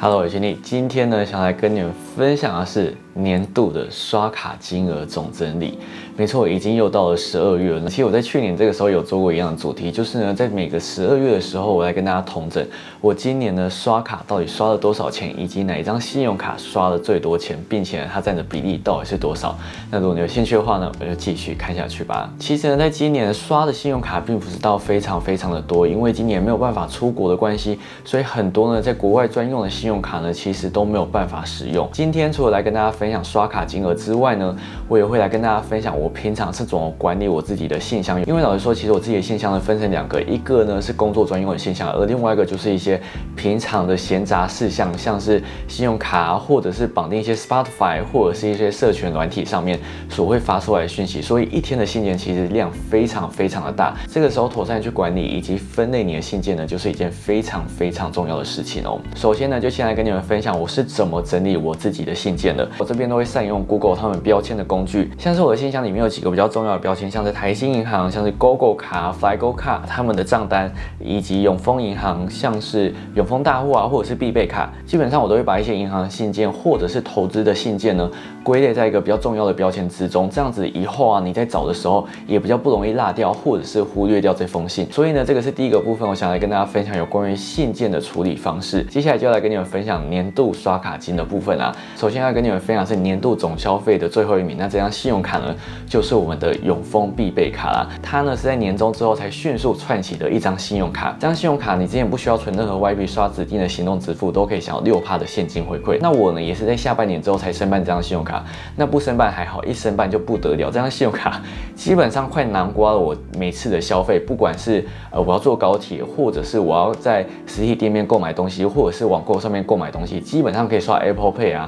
Hello，我是你。今天呢，想来跟你们分享的是年度的刷卡金额总整理。没错，已经又到了十二月了。其实我在去年这个时候有做过一样的主题，就是呢，在每个十二月的时候，我来跟大家同整我今年呢刷卡到底刷了多少钱，以及哪一张信用卡刷了最多钱，并且它占的比例到底是多少。那如果你有兴趣的话呢，我就继续看下去吧。其实呢，在今年刷的信用卡并不是到非常非常的多，因为今年没有办法出国的关系，所以很多呢在国外专用的信用卡呢，其实都没有办法使用。今今天除了来跟大家分享刷卡金额之外呢，我也会来跟大家分享我。平常是怎么管理我自己的信箱？因为老实说，其实我自己的信箱呢分成两个，一个呢是工作专用的信箱，而另外一个就是一些平常的闲杂事项，像是信用卡或者是绑定一些 Spotify 或者是一些社群软体上面所会发出来的讯息。所以一天的信件其实量非常非常的大。这个时候妥善去管理以及分类你的信件呢，就是一件非常非常重要的事情哦。首先呢，就先来跟你们分享我是怎么整理我自己的信件的。我这边都会善用 Google 他们标签的工具，像是我的信箱里面。有几个比较重要的标签，像是台新银行、像是 Google 卡、FlyGo 卡，他们的账单，以及永丰银行，像是永丰大户啊，或者是必备卡，基本上我都会把一些银行的信件或者是投资的信件呢，归类在一个比较重要的标签之中，这样子以后啊，你在找的时候也比较不容易落掉，或者是忽略掉这封信。所以呢，这个是第一个部分，我想来跟大家分享有关于信件的处理方式。接下来就要来跟你们分享年度刷卡金的部分啊。首先要跟你们分享是年度总消费的最后一名，那这张信用卡呢？就是我们的永丰必备卡啦，它呢是在年终之后才迅速串起的一张信用卡。这张信用卡你之前不需要存任何外币，刷指定的行动支付都可以享有六趴的现金回馈。那我呢也是在下半年之后才申办这张信用卡，那不申办还好，一申办就不得了。这张信用卡基本上快囊括了我每次的消费，不管是呃我要坐高铁，或者是我要在实体店面购买东西，或者是网购上面购买东西，基本上可以刷 Apple Pay 啊，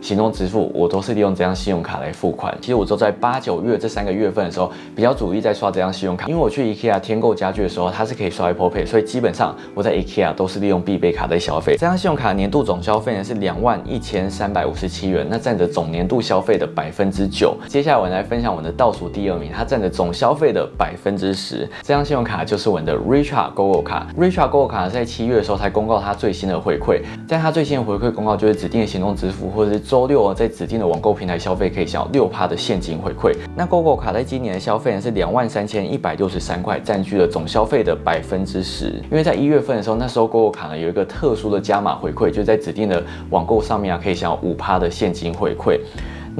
行动支付，我都是利用这张信用卡来付款。其实我都在八九月。这三个月份的时候，比较主力在刷这张信用卡，因为我去 IKEA 添购家具的时候，它是可以刷 Apple Pay，所以基本上我在 IKEA 都是利用必备卡在消费。这张信用卡年度总消费呢是两万一千三百五十七元，那占着总年度消费的百分之九。接下来我来分享我的倒数第二名，它占着总消费的百分之十。这张信用卡就是我的 Richard GoGo 卡，Richard GoGo 卡在七月的时候才公告它最新的回馈，在它最新的回馈公告就是指定的行动支付或者是周六啊在指定的网购平台消费可以享有六趴的现金回馈。那 GoGo 卡在今年的消费呢是两万三千一百六十三块，占据了总消费的百分之十。因为在一月份的时候，那时候 GoGo 卡呢有一个特殊的加码回馈，就在指定的网购上面啊，可以享有五趴的现金回馈。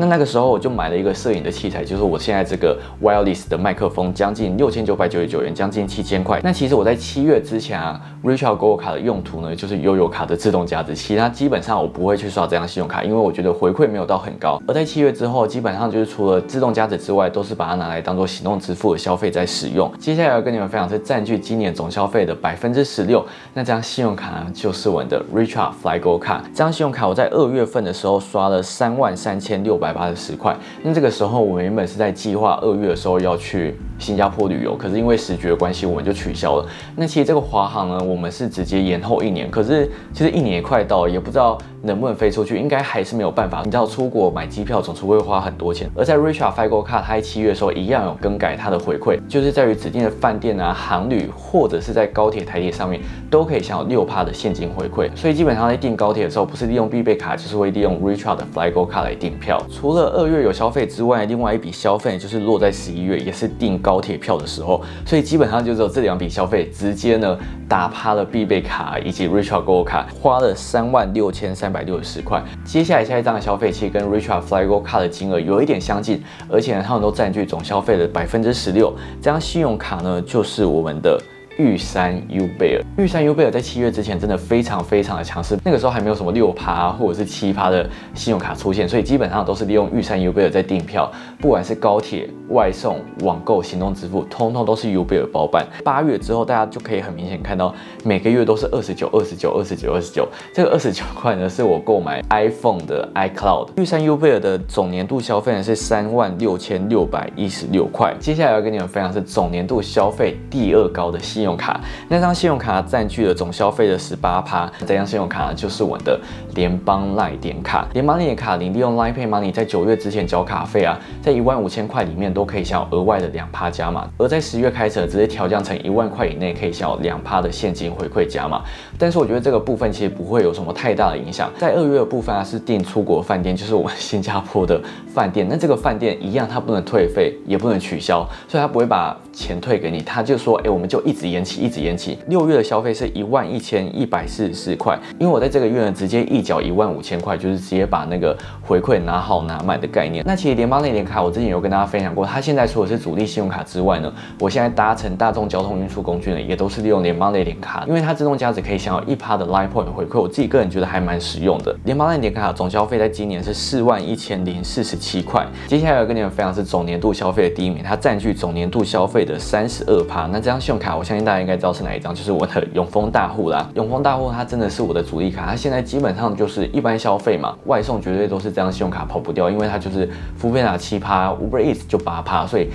那那个时候我就买了一个摄影的器材，就是我现在这个 wireless 的麦克风，将近六千九百九十九元，将近七千块。那其实我在七月之前啊，Richard Go 卡的用途呢，就是悠游卡的自动加值，其他基本上我不会去刷这张信用卡，因为我觉得回馈没有到很高。而在七月之后，基本上就是除了自动加值之外，都是把它拿来当做行动支付的消费在使用。接下来要跟你们分享是占据今年总消费的百分之十六，那这张信用卡呢，就是我的 Richard Fly Go 卡。这张信用卡我在二月份的时候刷了三万三千六百八十。十块，那这个时候我们原本是在计划二月的时候要去新加坡旅游，可是因为时局的关系，我们就取消了。那其实这个华航呢，我们是直接延后一年，可是其实一年也快到，也不知道。能不能飞出去，应该还是没有办法。你知道出国买机票总是会花很多钱，而在 Richard Figo 卡，它在七月的时候一样有更改它的回馈，就是在于指定的饭店啊、航旅或者是在高铁、台铁上面都可以享有六趴的现金回馈。所以基本上在订高铁的时候，不是利用必备卡，就是会利用 Richard 的 Figo 卡来订票。除了二月有消费之外，另外一笔消费就是落在十一月，也是订高铁票的时候。所以基本上就只有这两笔消费直接呢打趴了必备卡以及 Richard Go 卡，花了三万六千三。百六十块。接下来下一张的消费其实跟 Richard Flygo 卡的金额有一点相近，而且呢，他们都占据总消费的百分之十六。这张信用卡呢，就是我们的。玉山 U 贝尔，玉山 U 贝尔在七月之前真的非常非常的强势，那个时候还没有什么六趴或者是七趴的信用卡出现，所以基本上都是利用玉山 U 贝尔在订票，不管是高铁、外送、网购、行动支付，通通都是 U 贝尔包办。八月之后，大家就可以很明显看到，每个月都是二十九、二十九、二十九、二十九。这个二十九块呢，是我购买 iPhone 的 iCloud。玉山 U 贝尔的总年度消费呢是三万六千六百一十六块。接下来要跟你们分享是总年度消费第二高的信用。用卡，那张信用卡占据了总消费的十八趴。这张信用卡就是我的联邦赖点卡，联邦赖点卡，你利用 Line Pay Money 在九月之前缴卡费啊，在一万五千块里面都可以享有额外的两趴加码，而在十月开始直接调降成一万块以内可以享有两趴的现金回馈加码。但是我觉得这个部分其实不会有什么太大的影响。在二月的部分啊，是订出国饭店，就是我们新加坡的饭店，那这个饭店一样，它不能退费，也不能取消，所以它不会把钱退给你，他就说，哎，我们就一直延期，一直延期。六月的消费是一万一千一百四十四块，因为我在这个月呢，直接一缴一万五千块，就是直接把那个回馈拿好拿满的概念。那其实联邦那点卡，我之前有跟大家分享过，它现在除了是主力信用卡之外呢，我现在搭乘大众交通运输工具呢，也都是利用联邦那点卡，因为它自动加值可以享有一趴的 Line Point 回馈，我自己个人觉得还蛮实用的。联邦那点卡总消费在今年是四万一千零四十七块。接下来要跟你们分享是总年度消费的第一名，它占据总年度消费的三十二趴。那这张信用卡，我相信大家应该知道是哪一张，就是我的永丰大户啦。永丰大户它真的是我的主力卡，它现在基本上就是一般消费嘛，外送绝对都是这张信用卡跑不掉，因为它就是福贝纳七趴，Uber Eats 就八趴，所以。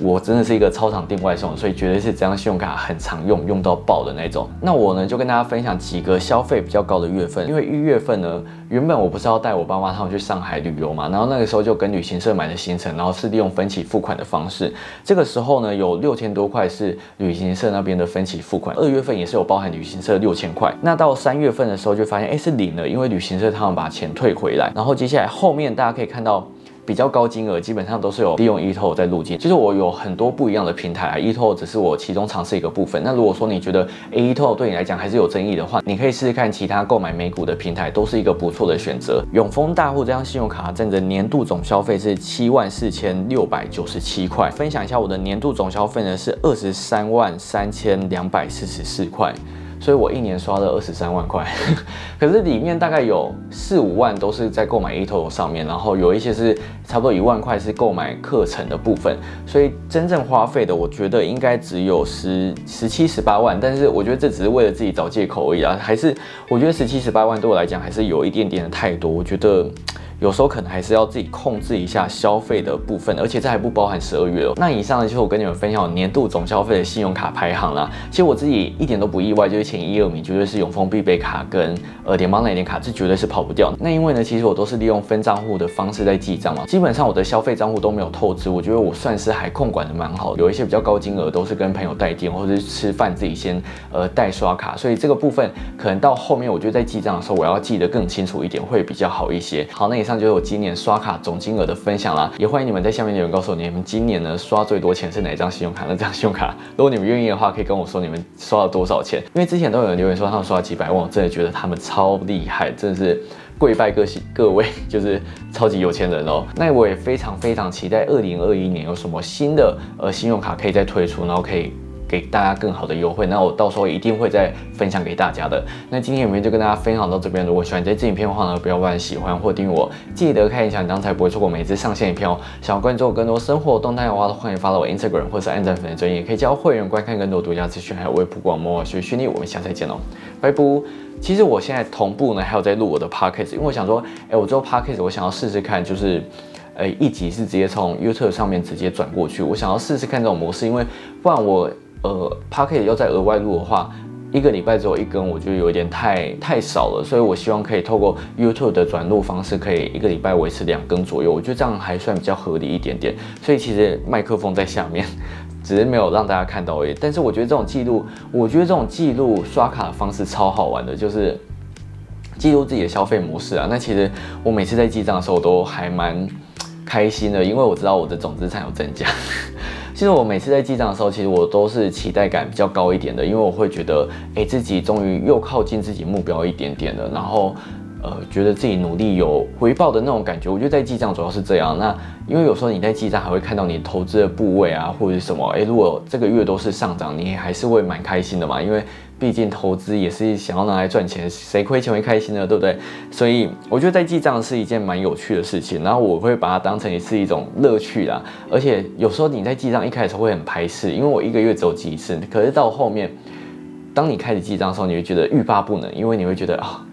我真的是一个超常订外送，所以绝对是这张信用卡很常用，用到爆的那种。那我呢就跟大家分享几个消费比较高的月份，因为一月份呢，原本我不是要带我爸妈他们去上海旅游嘛，然后那个时候就跟旅行社买的行程，然后是利用分期付款的方式。这个时候呢，有六千多块是旅行社那边的分期付款，二月份也是有包含旅行社六千块。那到三月份的时候就发现，哎，是零了，因为旅行社他们把钱退回来。然后接下来后面大家可以看到。比较高金额，基本上都是有利用 eToro 在入境。就是我有很多不一样的平台，eToro 只是我其中尝试一个部分。那如果说你觉得 eToro 对你来讲还是有争议的话，你可以试试看其他购买美股的平台，都是一个不错的选择。永丰大户这张信用卡占着年度总消费是七万四千六百九十七块。分享一下我的年度总消费呢是二十三万三千两百四十四块。所以我一年刷了二十三万块，可是里面大概有四五万都是在购买 Eto 上面，然后有一些是差不多一万块是购买课程的部分，所以真正花费的我觉得应该只有十十七十八万，但是我觉得这只是为了自己找借口而已啊，还是我觉得十七十八万对我来讲还是有一点点的太多，我觉得。有时候可能还是要自己控制一下消费的部分，而且这还不包含十二月哦。那以上呢就是我跟你们分享年度总消费的信用卡排行啦。其实我自己一点都不意外，就是前一二名绝对是永丰必备卡跟呃联邦那点卡，这绝对是跑不掉。那因为呢，其实我都是利用分账户的方式在记账嘛，基本上我的消费账户都没有透支，我觉得我算是还控管的蛮好。有一些比较高金额都是跟朋友带电或者是吃饭自己先呃代刷卡，所以这个部分可能到后面我觉得在记账的时候我要记得更清楚一点会比较好一些。好，那也。以上就是我今年刷卡总金额的分享啦，也欢迎你们在下面留言告诉我你们今年呢刷最多钱是哪张信用卡？那张信用卡，如果你们愿意的话，可以跟我说你们刷了多少钱。因为之前都有人留言说他们刷了几百万，我真的觉得他们超厉害，真的是跪拜各各位，就是超级有钱人哦。那我也非常非常期待二零二一年有什么新的呃信用卡可以再推出，然后可以。给大家更好的优惠，那我到时候一定会再分享给大家的。那今天影片就跟大家分享到这边，如果喜欢这支影片的话呢，不要忘了喜欢或订阅我，记得开小铃铛才不会错过每次上线影片哦。想要关注我更多生活动态的话，欢迎发到我 Instagram 或是按赞粉丝专页，可以加会员观看更多独家资讯，还有微博广播学训练。我们下次再见喽，拜拜。其实我现在同步呢，还有在录我的 Podcast，因为我想说，哎，我做 Podcast，我想要试试看，就是，呃，一集是直接从 YouTube 上面直接转过去，我想要试试看这种模式，因为不然我。呃 p a c k e t 要再额外录的话，一个礼拜只有一根，我觉得有点太太少了，所以我希望可以透过 YouTube 的转录方式，可以一个礼拜维持两根左右，我觉得这样还算比较合理一点点。所以其实麦克风在下面，只是没有让大家看到而已。但是我觉得这种记录，我觉得这种记录刷卡的方式超好玩的，就是记录自己的消费模式啊。那其实我每次在记账的时候都还蛮开心的，因为我知道我的总资产有增加。其实我每次在记账的时候，其实我都是期待感比较高一点的，因为我会觉得，哎，自己终于又靠近自己目标一点点了，然后，呃，觉得自己努力有回报的那种感觉。我觉得在记账主要是这样。那因为有时候你在记账还会看到你投资的部位啊，或者是什么，哎，如果这个月都是上涨，你还是会蛮开心的嘛，因为。毕竟投资也是想要拿来赚钱，谁亏钱会开心呢？对不对？所以我觉得在记账是一件蛮有趣的事情，然后我会把它当成也是一种乐趣啦。而且有时候你在记账一开始会很排斥，因为我一个月只有记一次。可是到后面，当你开始记账的时候，你会觉得欲罢不能，因为你会觉得啊。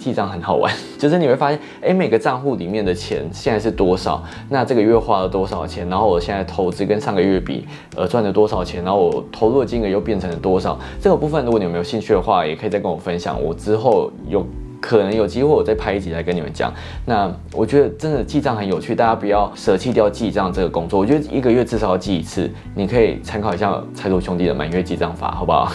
记账很好玩，就是你会发现，哎，每个账户里面的钱现在是多少？那这个月花了多少钱？然后我现在投资跟上个月比，呃，赚了多少钱？然后我投入的金额又变成了多少？这个部分，如果你有没有兴趣的话，也可以再跟我分享。我之后有。可能有机会我再拍一集来跟你们讲。那我觉得真的记账很有趣，大家不要舍弃掉记账这个工作。我觉得一个月至少要记一次，你可以参考一下财主兄弟的满月记账法，好不好？